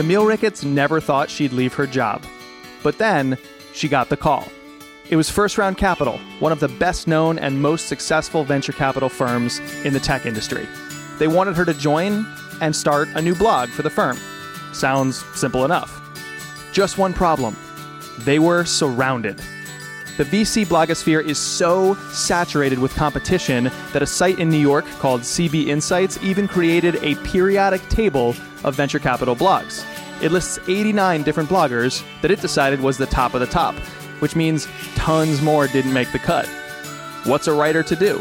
Camille Ricketts never thought she'd leave her job. But then, she got the call. It was First Round Capital, one of the best known and most successful venture capital firms in the tech industry. They wanted her to join and start a new blog for the firm. Sounds simple enough. Just one problem they were surrounded. The VC blogosphere is so saturated with competition that a site in New York called CB Insights even created a periodic table of venture capital blogs. It lists 89 different bloggers that it decided was the top of the top, which means tons more didn't make the cut. What's a writer to do?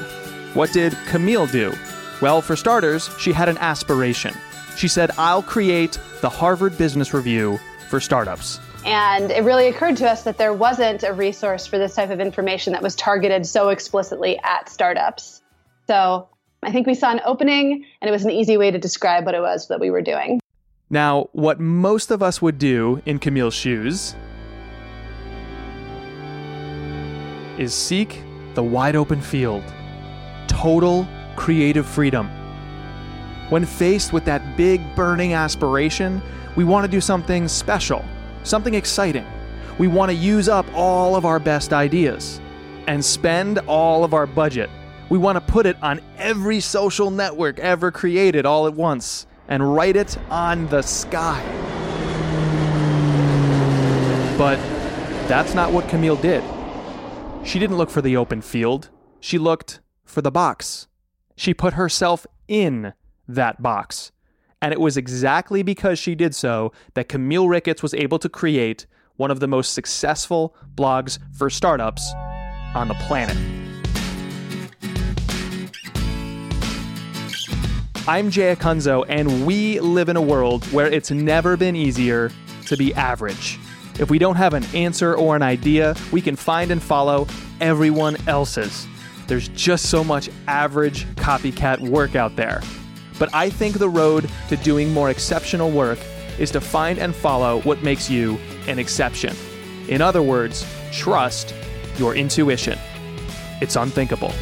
What did Camille do? Well, for starters, she had an aspiration. She said, I'll create the Harvard Business Review for startups. And it really occurred to us that there wasn't a resource for this type of information that was targeted so explicitly at startups. So I think we saw an opening, and it was an easy way to describe what it was that we were doing. Now, what most of us would do in Camille's shoes is seek the wide open field, total creative freedom. When faced with that big burning aspiration, we want to do something special something exciting. We want to use up all of our best ideas and spend all of our budget. We want to put it on every social network ever created all at once and write it on the sky. But that's not what Camille did. She didn't look for the open field, she looked for the box. She put herself in that box. And it was exactly because she did so that Camille Ricketts was able to create one of the most successful blogs for startups on the planet. I'm Jay Acunzo, and we live in a world where it's never been easier to be average. If we don't have an answer or an idea, we can find and follow everyone else's. There's just so much average copycat work out there. But I think the road to doing more exceptional work is to find and follow what makes you an exception. In other words, trust your intuition. It's unthinkable.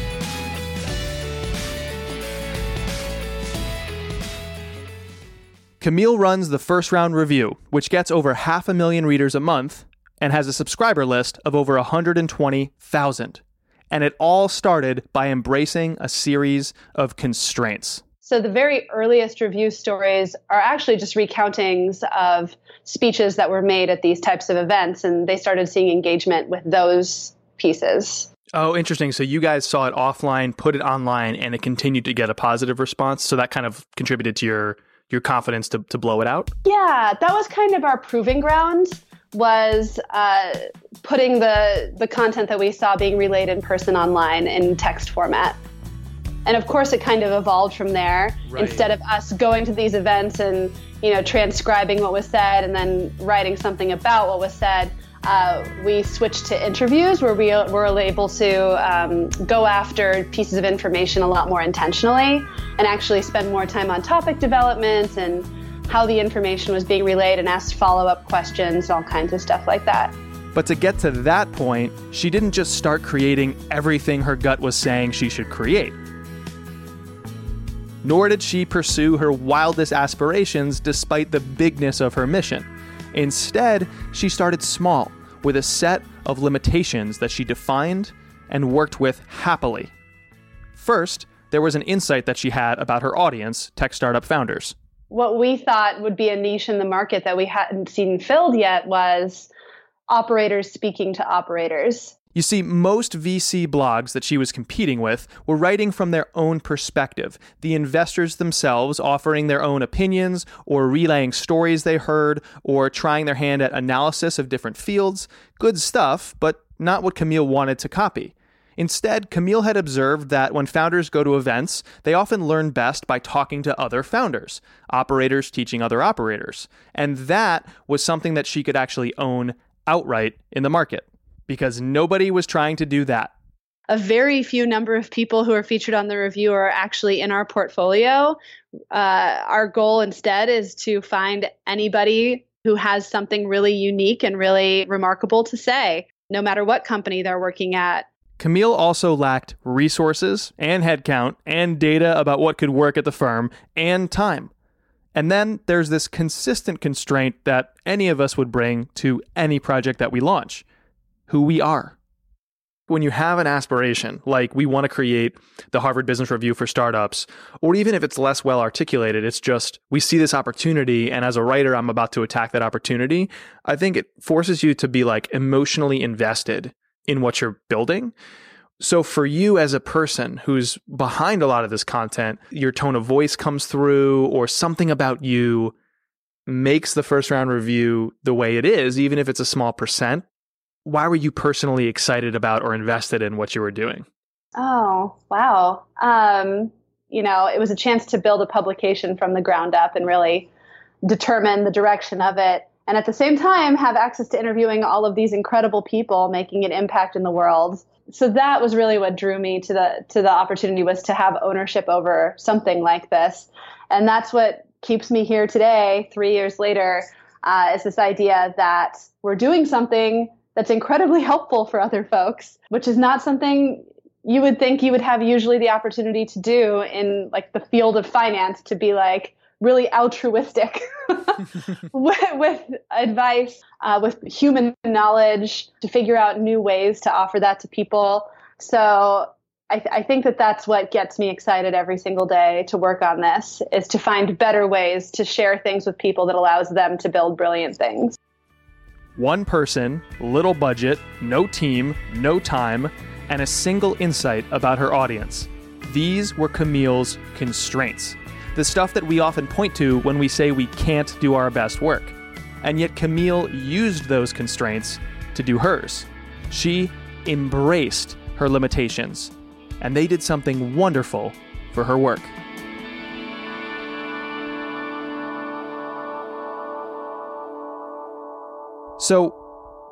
Camille runs the first round review, which gets over half a million readers a month and has a subscriber list of over 120,000. And it all started by embracing a series of constraints. So the very earliest review stories are actually just recountings of speeches that were made at these types of events, and they started seeing engagement with those pieces. Oh, interesting. So you guys saw it offline, put it online, and it continued to get a positive response. So that kind of contributed to your your confidence to, to blow it out? Yeah, that was kind of our proving ground was uh, putting the the content that we saw being relayed in person online in text format. And of course, it kind of evolved from there. Right. Instead of us going to these events and you know transcribing what was said and then writing something about what was said, uh, we switched to interviews where we were able to um, go after pieces of information a lot more intentionally and actually spend more time on topic development and how the information was being relayed and asked follow up questions, all kinds of stuff like that. But to get to that point, she didn't just start creating everything her gut was saying she should create nor did she pursue her wildest aspirations despite the bigness of her mission. Instead, she started small, with a set of limitations that she defined and worked with happily. First, there was an insight that she had about her audience, tech startup founders. What we thought would be a niche in the market that we hadn't seen filled yet was operators speaking to operators. You see, most VC blogs that she was competing with were writing from their own perspective, the investors themselves offering their own opinions or relaying stories they heard or trying their hand at analysis of different fields. Good stuff, but not what Camille wanted to copy. Instead, Camille had observed that when founders go to events, they often learn best by talking to other founders, operators teaching other operators. And that was something that she could actually own outright in the market because nobody was trying to do that. A very few number of people who are featured on the review are actually in our portfolio. Uh, our goal instead is to find anybody who has something really unique and really remarkable to say, no matter what company they're working at. Camille also lacked resources and headcount and data about what could work at the firm and time. And then there's this consistent constraint that any of us would bring to any project that we launch who we are when you have an aspiration, like we want to create the Harvard Business Review for startups, or even if it's less well articulated, it's just we see this opportunity, and as a writer, I'm about to attack that opportunity. I think it forces you to be like emotionally invested in what you're building. So, for you as a person who's behind a lot of this content, your tone of voice comes through, or something about you makes the first round review the way it is, even if it's a small percent why were you personally excited about or invested in what you were doing? Oh, wow. Um, you know, it was a chance to build a publication from the ground up and really determine the direction of it. And at the same time, have access to interviewing all of these incredible people making an impact in the world. So that was really what drew me to the to the opportunity was to have ownership over something like this, and that's what keeps me here today, three years later. Uh, is this idea that we're doing something that's incredibly helpful for other folks, which is not something you would think you would have usually the opportunity to do in like the field of finance to be like really altruistic with, with, advice, uh, with human knowledge to figure out new ways to offer that to people. So I, th- I, think that that's what gets me excited every single day to work on this is to find better ways to share things with people that allows them to build brilliant things. One person, little budget, no team, no time, and a single insight about her audience. These were Camille's constraints. The stuff that we often point to when we say we can't do our best work. And yet Camille used those constraints to do hers. She embraced her limitations, and they did something wonderful for her work. So,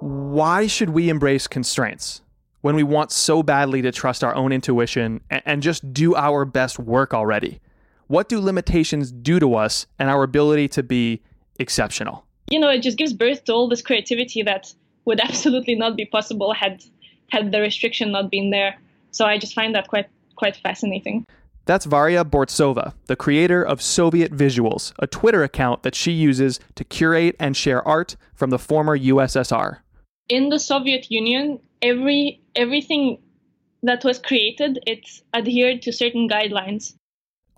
why should we embrace constraints when we want so badly to trust our own intuition and just do our best work already? What do limitations do to us and our ability to be exceptional? You know, it just gives birth to all this creativity that would absolutely not be possible had had the restriction not been there. So I just find that quite quite fascinating. That's Varia Bortsova, the creator of Soviet Visuals, a Twitter account that she uses to curate and share art from the former USSR. In the Soviet Union, every everything that was created, it adhered to certain guidelines.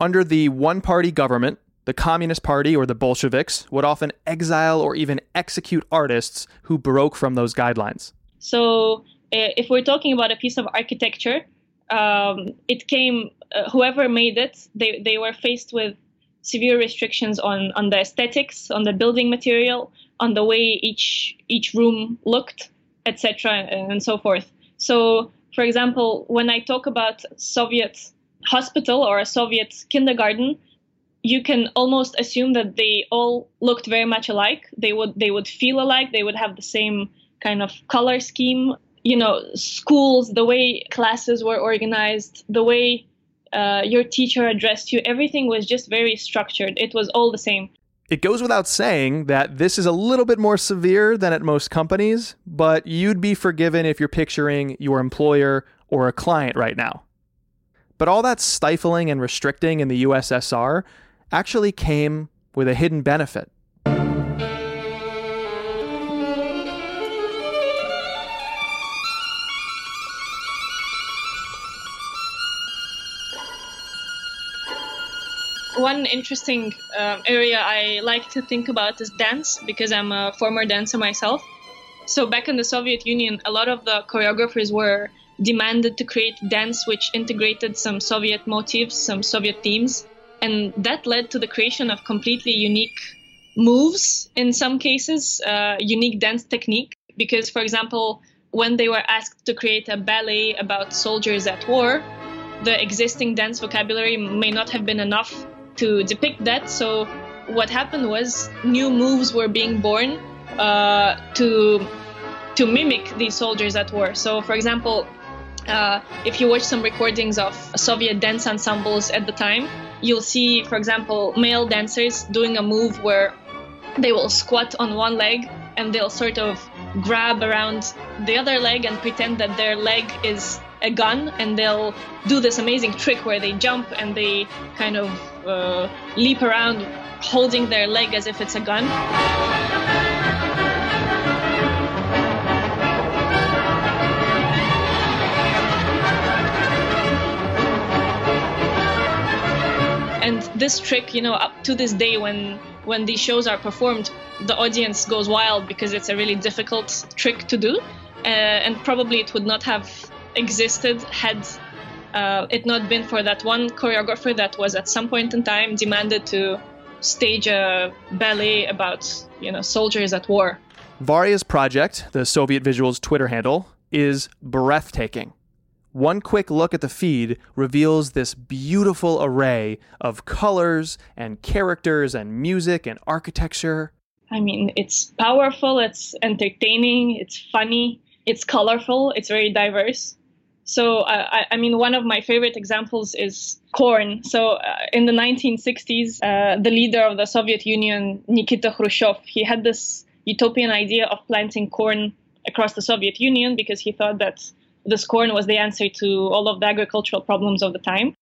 Under the one-party government, the Communist Party or the Bolsheviks would often exile or even execute artists who broke from those guidelines. So, uh, if we're talking about a piece of architecture, um, it came uh, whoever made it they, they were faced with severe restrictions on on the aesthetics on the building material on the way each each room looked etc and so forth. So for example when i talk about soviet hospital or a soviet kindergarten you can almost assume that they all looked very much alike. They would they would feel alike. They would have the same kind of color scheme you know schools the way classes were organized the way uh, your teacher addressed you everything was just very structured it was all the same it goes without saying that this is a little bit more severe than at most companies, but you'd be forgiven if you're picturing your employer or a client right now. But all that stifling and restricting in the USSR actually came with a hidden benefit. One interesting um, area I like to think about is dance because I'm a former dancer myself. So back in the Soviet Union, a lot of the choreographers were demanded to create dance which integrated some Soviet motifs, some Soviet themes, and that led to the creation of completely unique moves in some cases, uh, unique dance technique. Because, for example, when they were asked to create a ballet about soldiers at war, the existing dance vocabulary may not have been enough to depict that. So what happened was new moves were being born uh, to to mimic these soldiers at war. So, for example, uh, if you watch some recordings of Soviet dance ensembles at the time, you'll see, for example, male dancers doing a move where they will squat on one leg and they'll sort of grab around the other leg and pretend that their leg is a gun and they'll do this amazing trick where they jump and they kind of uh, leap around holding their leg as if it's a gun. and this trick you know up to this day when when these shows are performed the audience goes wild because it's a really difficult trick to do uh, and probably it would not have existed had uh, it not been for that one choreographer that was at some point in time demanded to stage a ballet about you know soldiers at war. Varia's project, the Soviet Visuals Twitter handle, is breathtaking. One quick look at the feed reveals this beautiful array of colors and characters and music and architecture. I mean, it's powerful, it's entertaining, it's funny, it's colorful, it's very diverse. So, uh, I, mean, one of my favorite examples is corn. So, uh, in the 1960s, uh, the leader of the Soviet Union, Nikita Khrushchev, he had this utopian idea of planting corn across the Soviet Union because he thought that this corn was the answer to all of the agricultural problems of the time.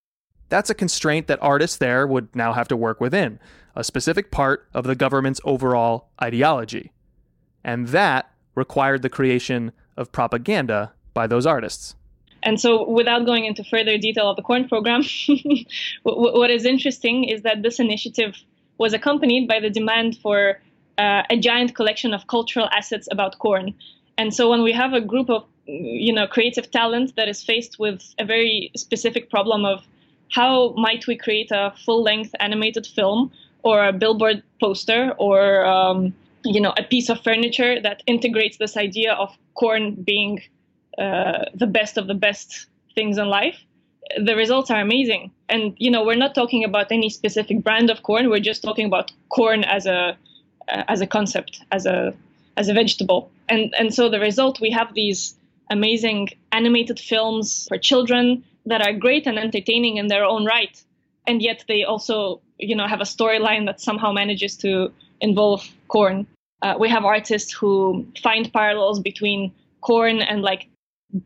That's a constraint that artists there would now have to work within, a specific part of the government's overall ideology. And that required the creation of propaganda by those artists. And so, without going into further detail of the corn program, what is interesting is that this initiative was accompanied by the demand for uh, a giant collection of cultural assets about corn. And so, when we have a group of you know creative talent that is faced with a very specific problem of how might we create a full-length animated film or a billboard poster or um, you know a piece of furniture that integrates this idea of corn being uh, the best of the best things in life the results are amazing. And you know we're not talking about any specific brand of corn. We're just talking about corn as a uh, as a concept as a as a vegetable. And and so the result we have these amazing animated films for children that are great and entertaining in their own right and yet they also you know have a storyline that somehow manages to involve corn uh, we have artists who find parallels between corn and like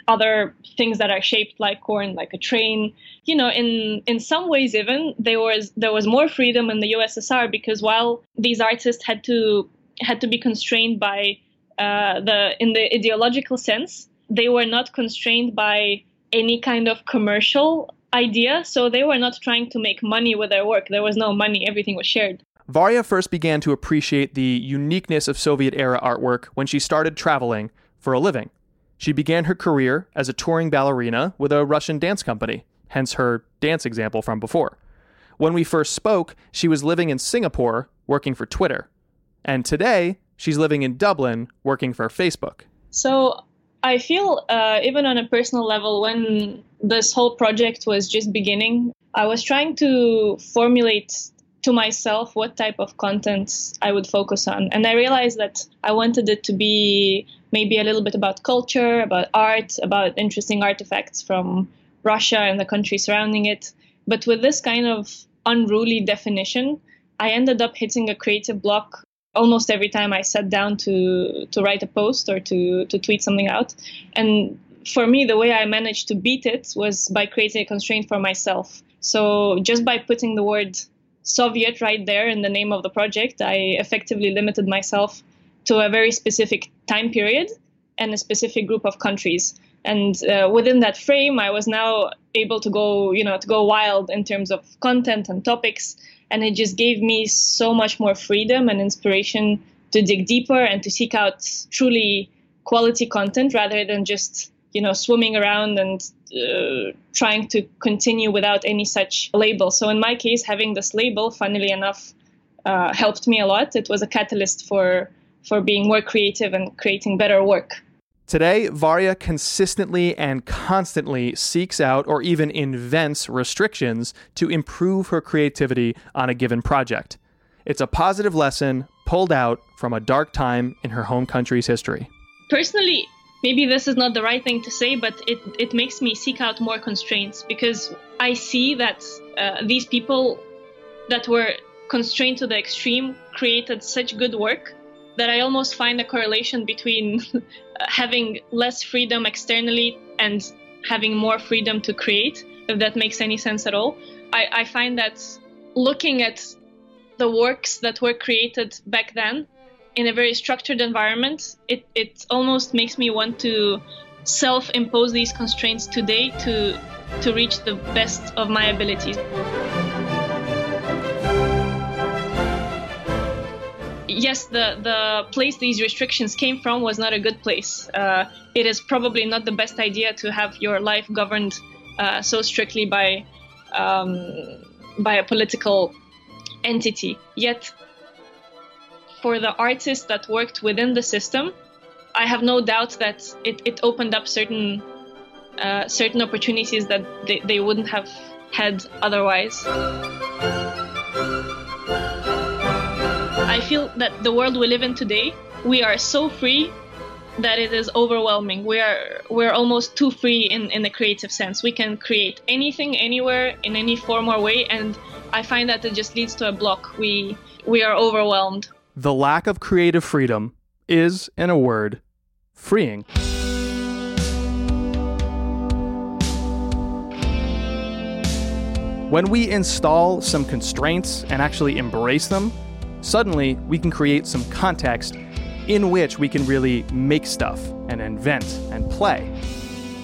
other things that are shaped like corn like a train. You know in in some ways even there was there was more freedom in the ussr because while these artists had to had to be constrained by uh, the in the ideological sense they were not constrained by any kind of commercial idea. So they were not trying to make money with their work. There was no money, everything was shared. Varia first began to appreciate the uniqueness of Soviet era artwork when she started traveling for a living. She began her career as a touring ballerina with a Russian dance company, hence her dance example from before. When we first spoke, she was living in Singapore working for Twitter. And today, she's living in Dublin working for Facebook. So I feel, uh, even on a personal level, when this whole project was just beginning, I was trying to formulate to myself what type of content I would focus on. And I realized that I wanted it to be maybe a little bit about culture, about art, about interesting artifacts from Russia and the country surrounding it. But with this kind of unruly definition, I ended up hitting a creative block almost every time I sat down to to write a post or to to tweet something out. And for me, the way I managed to beat it was by creating a constraint for myself. So just by putting the word Soviet right there in the name of the project, I effectively limited myself to a very specific time period and a specific group of countries. And uh, within that frame, I was now able to go, you know, to go wild in terms of content and topics and it just gave me so much more freedom and inspiration to dig deeper and to seek out truly quality content rather than just you know swimming around and uh, trying to continue without any such label. So in my case having this label funnily enough uh, helped me a lot. It was a catalyst for for being more creative and creating better work Today, Varia consistently and constantly seeks out or even invents restrictions to improve her creativity on a given project. It's a positive lesson pulled out from a dark time in her home country's history. Personally, maybe this is not the right thing to say, but it, it makes me seek out more constraints because I see that uh, these people that were constrained to the extreme created such good work that I almost find a correlation between having less freedom externally and having more freedom to create, if that makes any sense at all. I, I find that looking at the works that were created back then in a very structured environment, it, it almost makes me want to self impose these constraints today to, to reach the best of my abilities. Yes, the, the place these restrictions came from was not a good place. Uh, it is probably not the best idea to have your life governed uh, so strictly by um, by a political entity. Yet, for the artists that worked within the system, I have no doubt that it, it opened up certain uh, certain opportunities that they, they wouldn't have had otherwise. I feel that the world we live in today, we are so free that it is overwhelming. We are we're almost too free in, in a creative sense. We can create anything, anywhere, in any form or way, and I find that it just leads to a block. We we are overwhelmed. The lack of creative freedom is, in a word, freeing. When we install some constraints and actually embrace them, suddenly we can create some context in which we can really make stuff and invent and play.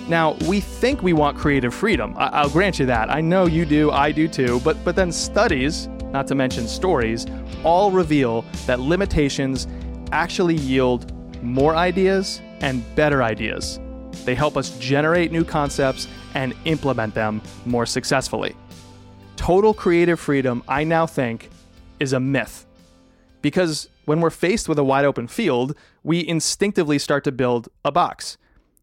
Now, we think we want creative freedom. I- will grant you that. I know you do, I do too, but, but then studies, not to mention stories, all reveal that limitations actually yield more ideas and better ideas. They help us generate new concepts and implement them more successfully. Total creative freedom, I now think, is a myth because when we're faced with a wide open field, we instinctively start to build a box.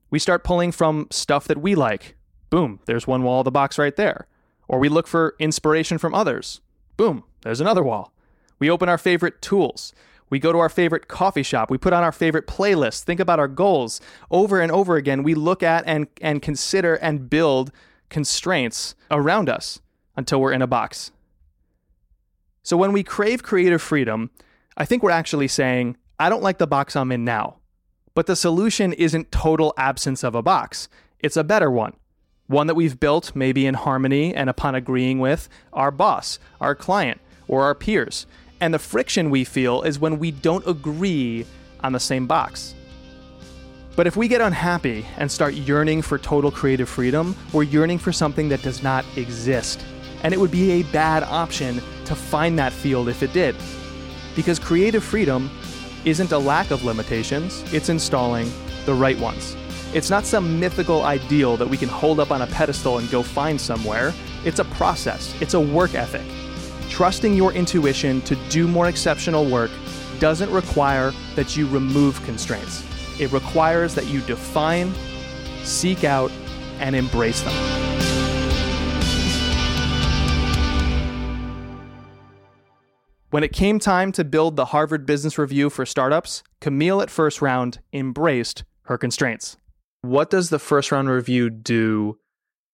We start pulling from stuff that we like. Boom, there's one wall of the box right there. Or we look for inspiration from others. Boom, there's another wall. We open our favorite tools. We go to our favorite coffee shop. We put on our favorite playlist. Think about our goals. Over and over again, we look at and, and consider and build constraints around us until we're in a box. So when we crave creative freedom, I think we're actually saying, I don't like the box I'm in now. But the solution isn't total absence of a box, it's a better one. One that we've built maybe in harmony and upon agreeing with our boss, our client, or our peers. And the friction we feel is when we don't agree on the same box. But if we get unhappy and start yearning for total creative freedom, we're yearning for something that does not exist. And it would be a bad option to find that field if it did. Because creative freedom isn't a lack of limitations, it's installing the right ones. It's not some mythical ideal that we can hold up on a pedestal and go find somewhere. It's a process, it's a work ethic. Trusting your intuition to do more exceptional work doesn't require that you remove constraints. It requires that you define, seek out, and embrace them. When it came time to build the Harvard Business Review for startups, Camille at First Round embraced her constraints. What does the First Round Review do,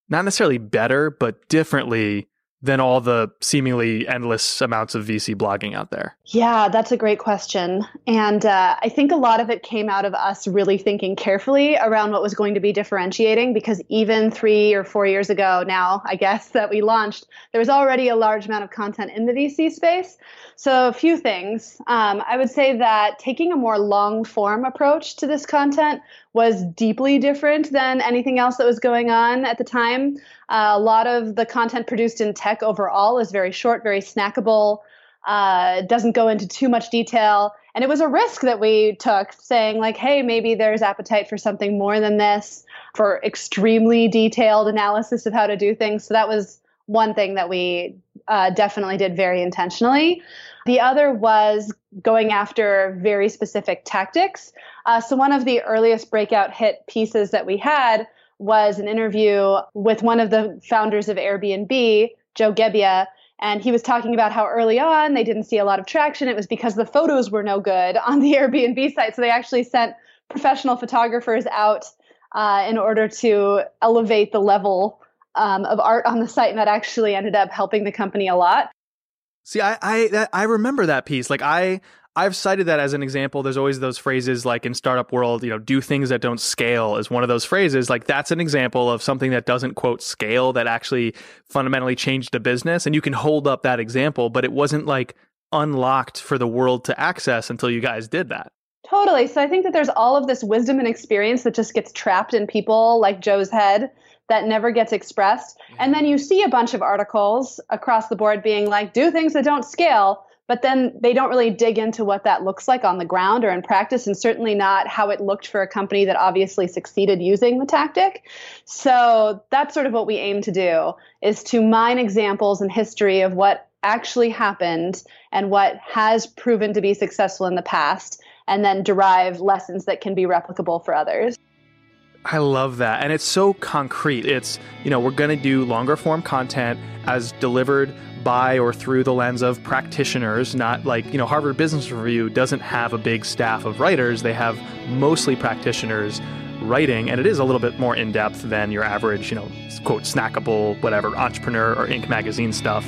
not necessarily better, but differently than all the seemingly endless amounts of VC blogging out there? Yeah, that's a great question. And uh, I think a lot of it came out of us really thinking carefully around what was going to be differentiating because even three or four years ago now, I guess, that we launched, there was already a large amount of content in the VC space. So, a few things. Um, I would say that taking a more long form approach to this content was deeply different than anything else that was going on at the time. Uh, a lot of the content produced in tech overall is very short, very snackable, uh, doesn't go into too much detail. And it was a risk that we took, saying, like, hey, maybe there's appetite for something more than this, for extremely detailed analysis of how to do things. So that was one thing that we uh, definitely did very intentionally. The other was going after very specific tactics. Uh, so, one of the earliest breakout hit pieces that we had was an interview with one of the founders of Airbnb, Joe Gebbia. And he was talking about how early on they didn't see a lot of traction. It was because the photos were no good on the Airbnb site. So they actually sent professional photographers out uh, in order to elevate the level um, of art on the site. And that actually ended up helping the company a lot. See, I I I remember that piece. Like I I've cited that as an example. There's always those phrases like in startup world, you know, do things that don't scale is one of those phrases. Like that's an example of something that doesn't quote scale that actually fundamentally changed the business. And you can hold up that example, but it wasn't like unlocked for the world to access until you guys did that. Totally. So I think that there's all of this wisdom and experience that just gets trapped in people like Joe's head that never gets expressed. And then you see a bunch of articles across the board being like, do things that don't scale, but then they don't really dig into what that looks like on the ground or in practice, and certainly not how it looked for a company that obviously succeeded using the tactic. So that's sort of what we aim to do is to mine examples and history of what actually happened and what has proven to be successful in the past and then derive lessons that can be replicable for others. I love that. And it's so concrete. It's, you know, we're going to do longer form content as delivered by or through the lens of practitioners, not like, you know, Harvard Business Review doesn't have a big staff of writers. They have mostly practitioners writing, and it is a little bit more in depth than your average, you know, quote, snackable, whatever, entrepreneur or Inc. magazine stuff.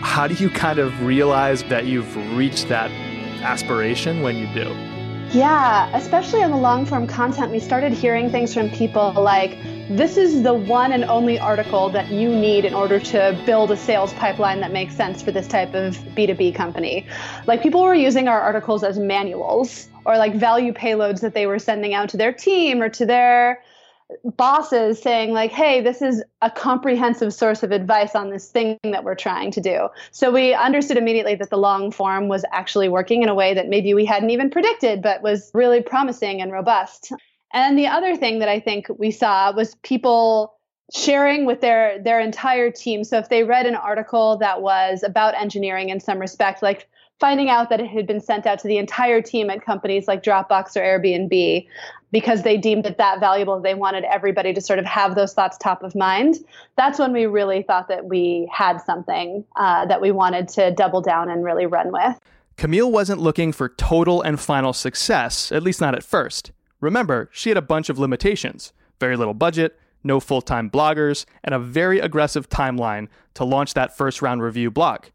How do you kind of realize that you've reached that aspiration when you do? Yeah, especially on the long form content, we started hearing things from people like, this is the one and only article that you need in order to build a sales pipeline that makes sense for this type of B2B company. Like, people were using our articles as manuals or like value payloads that they were sending out to their team or to their bosses saying like hey this is a comprehensive source of advice on this thing that we're trying to do so we understood immediately that the long form was actually working in a way that maybe we hadn't even predicted but was really promising and robust and the other thing that i think we saw was people sharing with their their entire team so if they read an article that was about engineering in some respect like finding out that it had been sent out to the entire team at companies like Dropbox or Airbnb because they deemed it that valuable. They wanted everybody to sort of have those thoughts top of mind. That's when we really thought that we had something uh, that we wanted to double down and really run with. Camille wasn't looking for total and final success, at least not at first. Remember, she had a bunch of limitations very little budget, no full time bloggers, and a very aggressive timeline to launch that first round review blog.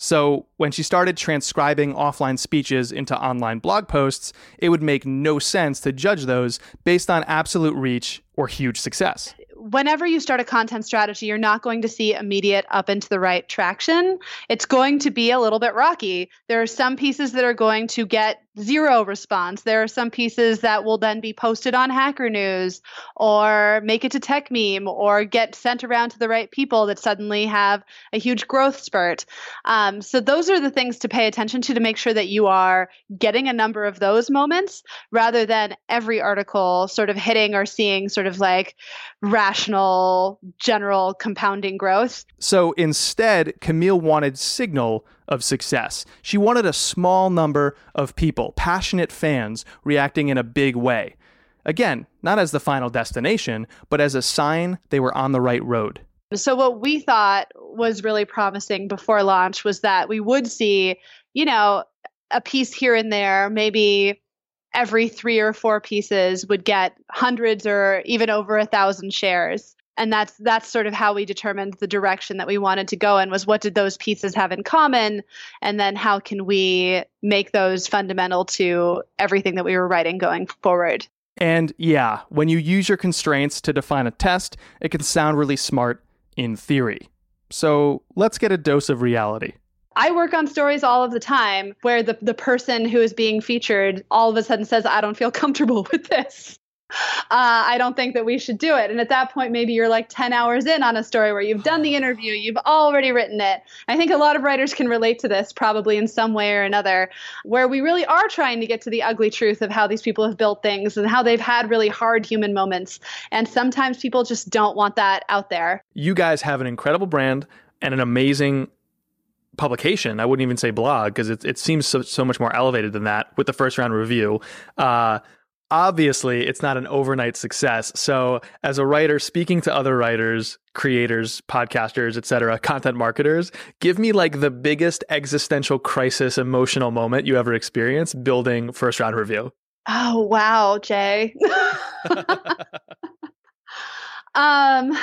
So, when she started transcribing offline speeches into online blog posts, it would make no sense to judge those based on absolute reach or huge success whenever you start a content strategy, you're not going to see immediate up into the right traction. It's going to be a little bit rocky. There are some pieces that are going to get zero response. There are some pieces that will then be posted on Hacker News or make it to Techmeme or get sent around to the right people that suddenly have a huge growth spurt. Um, so, those are the things to pay attention to to make sure that you are getting a number of those moments rather than every article sort of hitting or seeing sort of like rational, general compounding growth. So, instead, Camille wanted signal of success. She wanted a small number of people, passionate fans, reacting in a big way. Again, not as the final destination, but as a sign they were on the right road. So, what we thought was really promising before launch was that we would see, you know, a piece here and there, maybe every three or four pieces would get hundreds or even over a thousand shares and that's that's sort of how we determined the direction that we wanted to go in was what did those pieces have in common? And then how can we make those fundamental to everything that we were writing going forward? And yeah when you use your constraints to define a test it can sound really smart in theory. So let's get a dose of reality. I work on stories all of the time where the, the person who is being featured all of a sudden says, I don't feel comfortable with this uh, I don't think that we should do it. And at that point, maybe you're like 10 hours in on a story where you've done the interview, you've already written it. I think a lot of writers can relate to this probably in some way or another, where we really are trying to get to the ugly truth of how these people have built things and how they've had really hard human moments. And sometimes people just don't want that out there. You guys have an incredible brand and an amazing publication. I wouldn't even say blog because it, it seems so, so much more elevated than that with the first round review. Uh, obviously it's not an overnight success. So as a writer speaking to other writers creators podcasters etc content marketers give me like the biggest existential crisis emotional moment you ever experienced building first round review. Oh wow jay. Um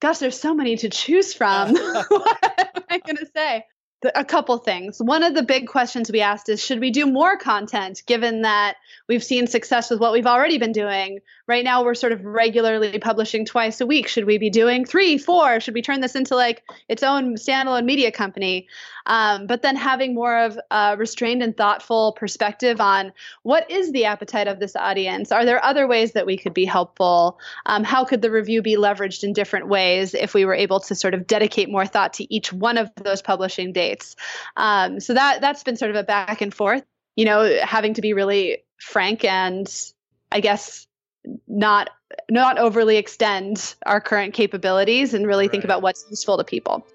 gosh there's so many to choose from. What am i going to say a couple things. One of the big questions we asked is should we do more content given that we've seen success with what we've already been doing? Right now, we're sort of regularly publishing twice a week. Should we be doing three, four? Should we turn this into like its own standalone media company? Um, but then having more of a restrained and thoughtful perspective on what is the appetite of this audience? Are there other ways that we could be helpful? Um, how could the review be leveraged in different ways if we were able to sort of dedicate more thought to each one of those publishing dates. Um, so that that's been sort of a back and forth. You know, having to be really frank and I guess not not overly extend our current capabilities and really right. think about what's useful to people.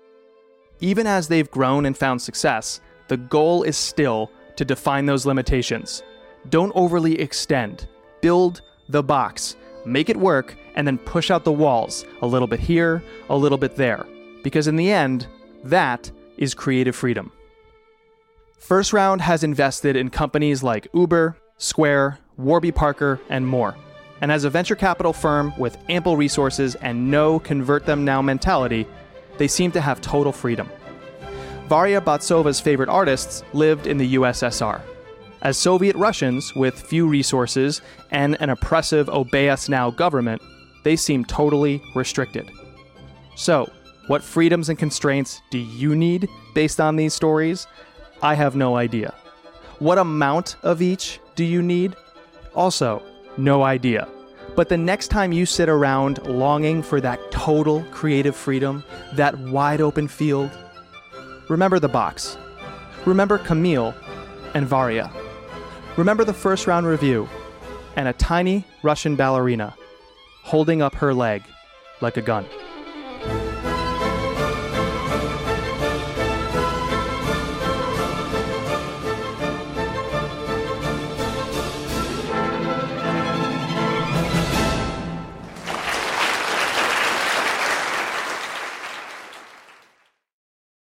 Even as they've grown and found success, the goal is still to define those limitations. Don't overly extend. Build the box, make it work, and then push out the walls a little bit here, a little bit there. Because in the end, that is creative freedom. First Round has invested in companies like Uber, Square, Warby Parker, and more. And as a venture capital firm with ample resources and no convert them now mentality, they seem to have total freedom. Varya Bortsova's favorite artists lived in the USSR. As Soviet Russians with few resources and an oppressive obey us now government, they seem totally restricted. So, what freedoms and constraints do you need based on these stories? I have no idea. What amount of each do you need? Also, no idea. But the next time you sit around longing for that total creative freedom, that wide open field, remember the box. Remember Camille and Varia. Remember the first round review and a tiny Russian ballerina holding up her leg like a gun.